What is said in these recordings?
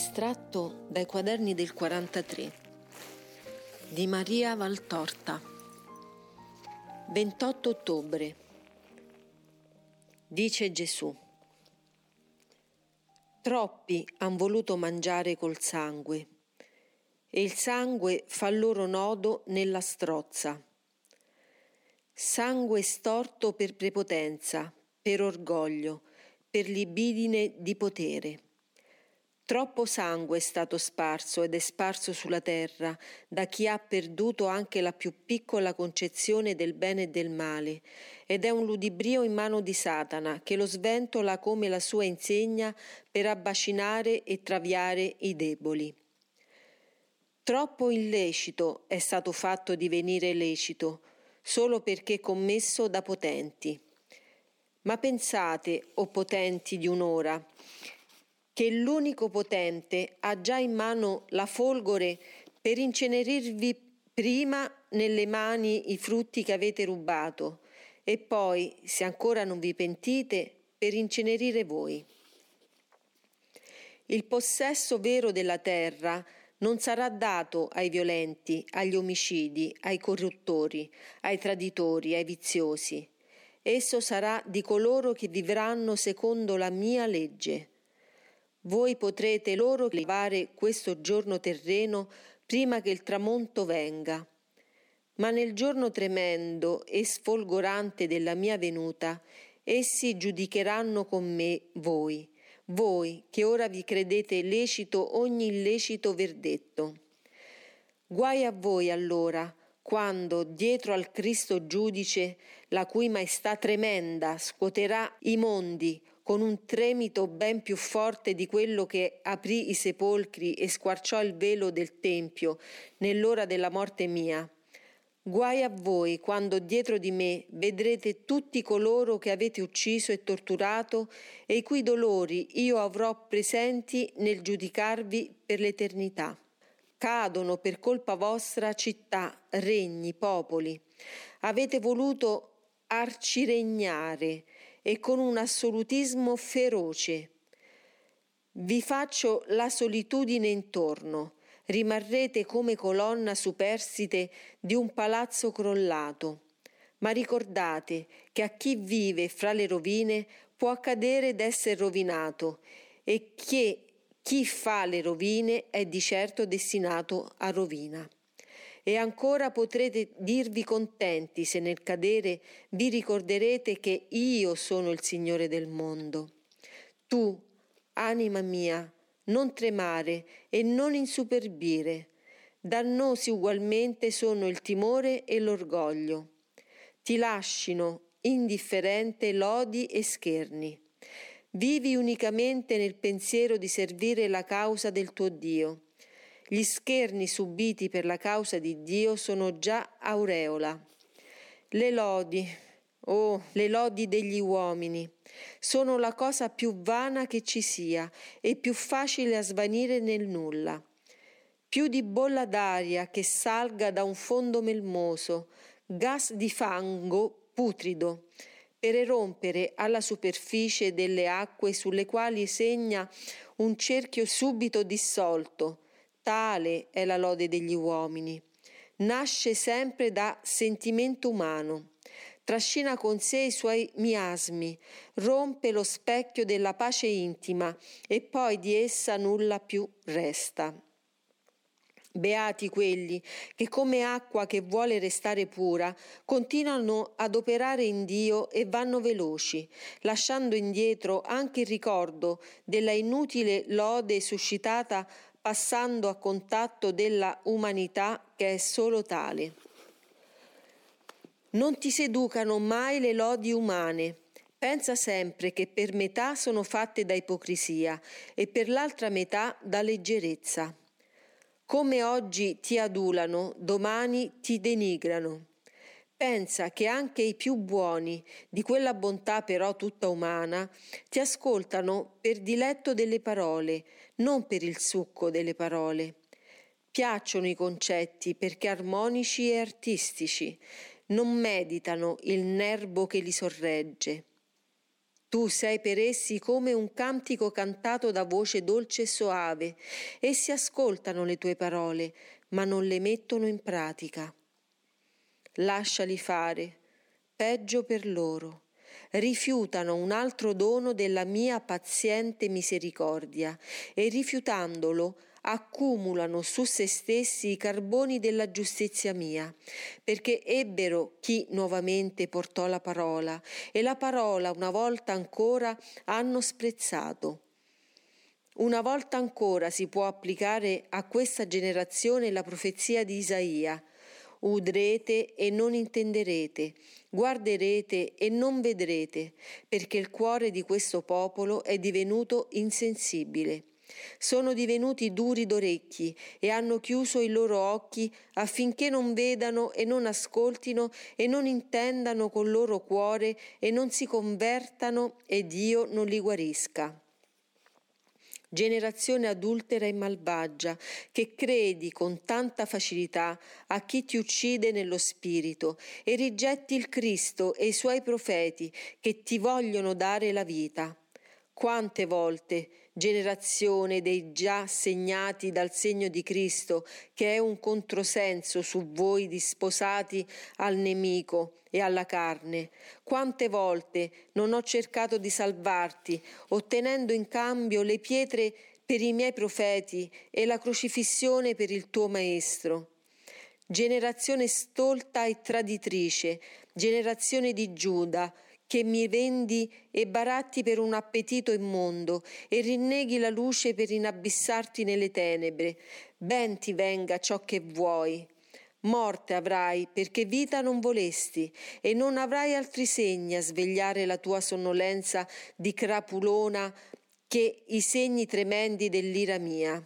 Estratto dai quaderni del 43 di Maria Valtorta. 28 ottobre Dice Gesù. Troppi han voluto mangiare col sangue e il sangue fa loro nodo nella strozza. Sangue storto per prepotenza, per orgoglio, per libidine di potere Troppo sangue è stato sparso ed è sparso sulla terra da chi ha perduto anche la più piccola concezione del bene e del male, ed è un ludibrio in mano di Satana che lo sventola come la sua insegna per abbacinare e traviare i deboli. Troppo illecito è stato fatto divenire lecito, solo perché commesso da potenti. Ma pensate, o potenti di un'ora, che l'unico potente ha già in mano la folgore per incenerirvi prima nelle mani i frutti che avete rubato e poi, se ancora non vi pentite, per incenerire voi. Il possesso vero della terra non sarà dato ai violenti, agli omicidi, ai corruttori, ai traditori, ai viziosi. Esso sarà di coloro che vivranno secondo la mia legge voi potrete loro levare questo giorno terreno prima che il tramonto venga. Ma nel giorno tremendo e sfolgorante della mia venuta, essi giudicheranno con me voi, voi che ora vi credete lecito ogni illecito verdetto. Guai a voi allora, quando dietro al Cristo giudice, la cui maestà tremenda scuoterà i mondi, con un tremito ben più forte di quello che aprì i sepolcri e squarciò il velo del Tempio nell'ora della morte mia. Guai a voi quando dietro di me vedrete tutti coloro che avete ucciso e torturato e i cui dolori io avrò presenti nel giudicarvi per l'eternità. Cadono per colpa vostra città, regni, popoli. Avete voluto arciregnare e con un assolutismo feroce. Vi faccio la solitudine intorno, rimarrete come colonna superstite di un palazzo crollato. Ma ricordate che a chi vive fra le rovine può accadere d'essere rovinato e che chi fa le rovine è di certo destinato a rovina. E ancora potrete dirvi contenti se nel cadere vi ricorderete che io sono il Signore del mondo. Tu, anima mia, non tremare e non insuperbire. Dannosi ugualmente sono il timore e l'orgoglio. Ti lascino indifferente lodi e scherni. Vivi unicamente nel pensiero di servire la causa del tuo Dio gli scherni subiti per la causa di Dio sono già aureola. Le lodi, oh, le lodi degli uomini, sono la cosa più vana che ci sia e più facile a svanire nel nulla. Più di bolla d'aria che salga da un fondo melmoso, gas di fango putrido, per erompere alla superficie delle acque sulle quali segna un cerchio subito dissolto, Tale è la lode degli uomini. Nasce sempre da sentimento umano. Trascina con sé i suoi miasmi, rompe lo specchio della pace intima e poi di essa nulla più resta. Beati quelli che come acqua che vuole restare pura continuano ad operare in Dio e vanno veloci, lasciando indietro anche il ricordo della inutile lode suscitata passando a contatto della umanità che è solo tale. Non ti seducano mai le lodi umane. Pensa sempre che per metà sono fatte da ipocrisia e per l'altra metà da leggerezza. Come oggi ti adulano, domani ti denigrano. Pensa che anche i più buoni, di quella bontà però tutta umana, ti ascoltano per diletto delle parole, non per il succo delle parole. Piacciono i concetti perché armonici e artistici, non meditano il nervo che li sorregge. Tu sei per essi come un cantico cantato da voce dolce e soave. Essi ascoltano le tue parole, ma non le mettono in pratica. Lasciali fare, peggio per loro. Rifiutano un altro dono della mia paziente misericordia e rifiutandolo accumulano su se stessi i carboni della giustizia mia, perché ebbero chi nuovamente portò la parola e la parola una volta ancora hanno sprezzato. Una volta ancora si può applicare a questa generazione la profezia di Isaia. Udrete e non intenderete, guarderete e non vedrete, perché il cuore di questo popolo è divenuto insensibile. Sono divenuti duri d'orecchi e hanno chiuso i loro occhi affinché non vedano e non ascoltino e non intendano col loro cuore e non si convertano e Dio non li guarisca generazione adultera e malvagia, che credi con tanta facilità a chi ti uccide nello spirito e rigetti il Cristo e i suoi profeti che ti vogliono dare la vita. Quante volte, generazione dei già segnati dal segno di Cristo, che è un controsenso su voi disposati al nemico e alla carne, quante volte non ho cercato di salvarti, ottenendo in cambio le pietre per i miei profeti e la crocifissione per il tuo maestro. Generazione stolta e traditrice, generazione di Giuda, che mi vendi e baratti per un appetito immondo e rinneghi la luce per inabissarti nelle tenebre. Ben ti venga ciò che vuoi. Morte avrai perché vita non volesti e non avrai altri segni a svegliare la tua sonnolenza di crapulona che i segni tremendi dell'ira mia.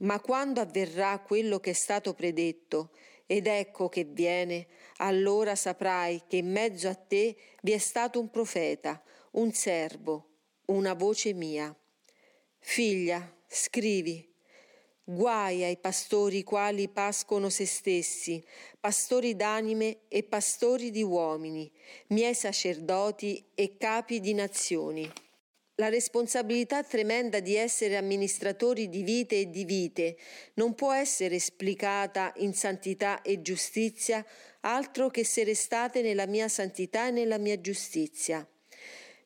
Ma quando avverrà quello che è stato predetto, ed ecco che viene, allora saprai che in mezzo a te vi è stato un profeta, un servo, una voce mia. Figlia, scrivi. Guai ai pastori quali pascono se stessi, pastori d'anime e pastori di uomini, miei sacerdoti e capi di nazioni. La responsabilità tremenda di essere amministratori di vite e di vite non può essere esplicata in santità e giustizia altro che se restate nella mia santità e nella mia giustizia.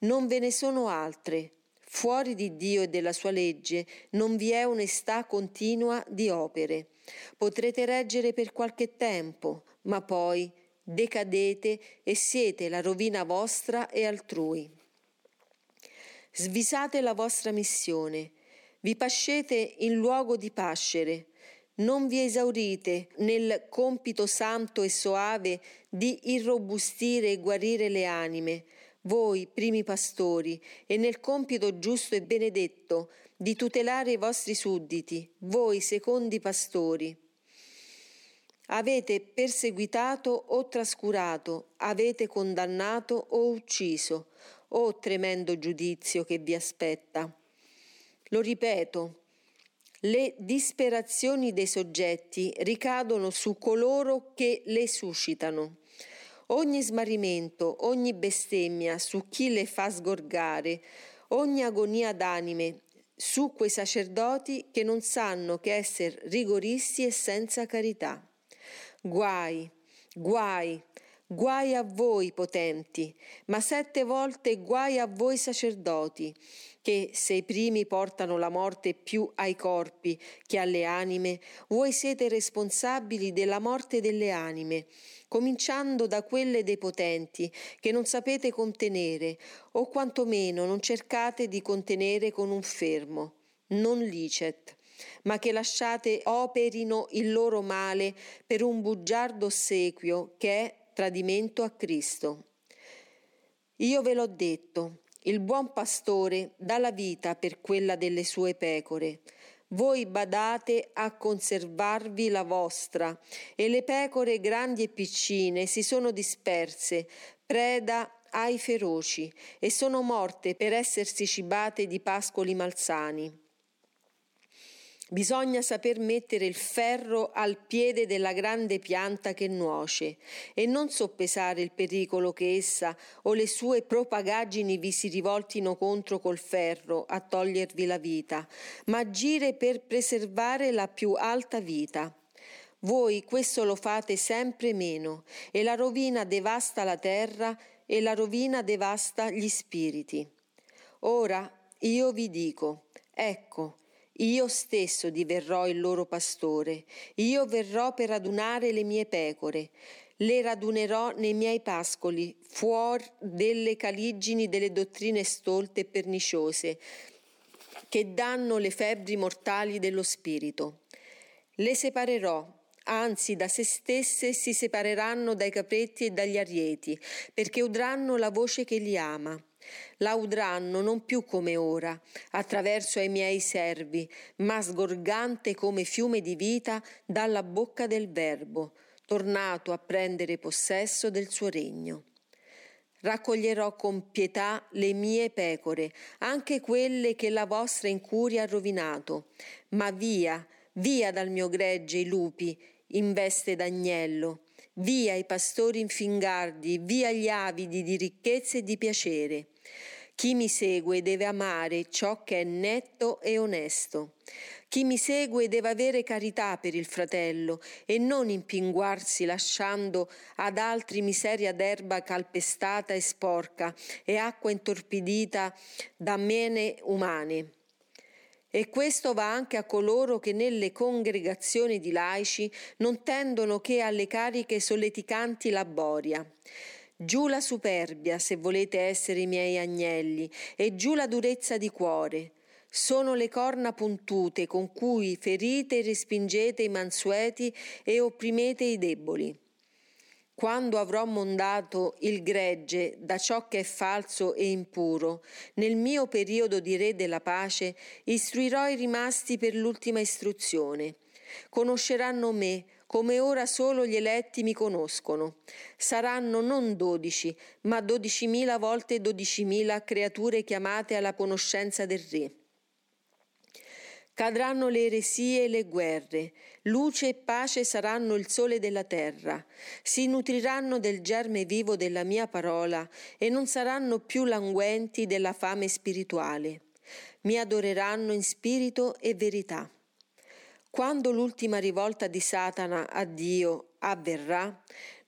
Non ve ne sono altre. Fuori di Dio e della sua legge non vi è onestà continua di opere. Potrete reggere per qualche tempo, ma poi decadete e siete la rovina vostra e altrui. Svisate la vostra missione, vi pascete in luogo di pascere, non vi esaurite nel compito santo e soave di irrobustire e guarire le anime, voi primi pastori, e nel compito giusto e benedetto di tutelare i vostri sudditi, voi secondi pastori. Avete perseguitato o trascurato, avete condannato o ucciso, Oh tremendo giudizio che vi aspetta. Lo ripeto, le disperazioni dei soggetti ricadono su coloro che le suscitano. Ogni smarrimento, ogni bestemmia su chi le fa sgorgare, ogni agonia d'anime su quei sacerdoti che non sanno che essere rigoristi e senza carità. Guai, guai, Guai a voi potenti, ma sette volte guai a voi sacerdoti, che se i primi portano la morte più ai corpi che alle anime, voi siete responsabili della morte delle anime, cominciando da quelle dei potenti, che non sapete contenere, o quantomeno non cercate di contenere con un fermo, non licet ma che lasciate operino il loro male per un bugiardo ossequio che è tradimento a Cristo. Io ve l'ho detto, il buon pastore dà la vita per quella delle sue pecore. Voi badate a conservarvi la vostra, e le pecore grandi e piccine si sono disperse, preda ai feroci, e sono morte per essersi cibate di pascoli malsani. Bisogna saper mettere il ferro al piede della grande pianta che nuoce e non soppesare il pericolo che essa o le sue propagaggini vi si rivoltino contro col ferro a togliervi la vita, ma agire per preservare la più alta vita. Voi questo lo fate sempre meno e la rovina devasta la terra e la rovina devasta gli spiriti. Ora io vi dico, ecco, io stesso diverrò il loro pastore, io verrò per radunare le mie pecore, le radunerò nei miei pascoli, fuori delle caligini delle dottrine stolte e perniciose, che danno le febbri mortali dello spirito. Le separerò, anzi da se stesse si separeranno dai capretti e dagli arieti, perché udranno la voce che li ama la udranno non più come ora, attraverso ai miei servi, ma sgorgante come fiume di vita dalla bocca del Verbo, tornato a prendere possesso del suo regno. Raccoglierò con pietà le mie pecore, anche quelle che la vostra incuria ha rovinato, ma via, via dal mio gregge i lupi, in veste d'agnello, via i pastori infingardi, via gli avidi di ricchezze e di piacere. Chi mi segue deve amare ciò che è netto e onesto. Chi mi segue deve avere carità per il fratello e non impinguarsi lasciando ad altri miseria d'erba calpestata e sporca e acqua intorpidita da mene umane. E questo va anche a coloro che nelle congregazioni di laici non tendono che alle cariche solleticanti la boria. Giù la superbia, se volete essere i miei agnelli, e giù la durezza di cuore. Sono le corna puntute con cui ferite e respingete i mansueti e opprimete i deboli. Quando avrò mondato il gregge da ciò che è falso e impuro, nel mio periodo di re della pace, istruirò i rimasti per l'ultima istruzione. Conosceranno me, come ora solo gli eletti mi conoscono. Saranno non dodici, ma dodicimila volte dodicimila creature chiamate alla conoscenza del Re. Cadranno le eresie e le guerre, luce e pace saranno il sole della terra, si nutriranno del germe vivo della mia parola e non saranno più languenti della fame spirituale. Mi adoreranno in spirito e verità. Quando l'ultima rivolta di Satana a Dio avverrà,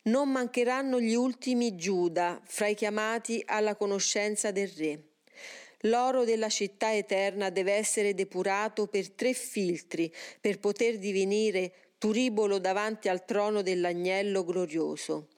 non mancheranno gli ultimi Giuda fra i chiamati alla conoscenza del Re. L'oro della città eterna deve essere depurato per tre filtri per poter divenire turibolo davanti al trono dell'agnello glorioso.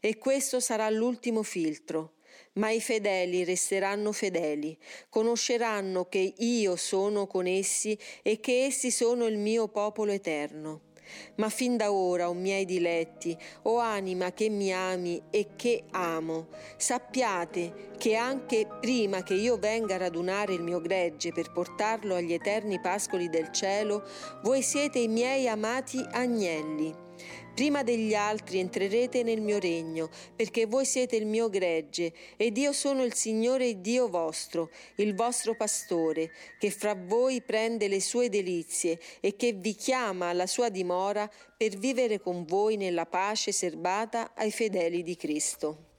E questo sarà l'ultimo filtro ma i fedeli resteranno fedeli, conosceranno che io sono con essi e che essi sono il mio popolo eterno. Ma fin da ora, o miei diletti, o anima che mi ami e che amo, sappiate che anche prima che io venga a radunare il mio gregge per portarlo agli eterni pascoli del cielo, voi siete i miei amati agnelli Prima degli altri entrerete nel mio regno, perché voi siete il mio gregge, ed io sono il Signore Dio vostro, il vostro pastore, che fra voi prende le sue delizie e che vi chiama alla sua dimora per vivere con voi nella pace serbata ai fedeli di Cristo.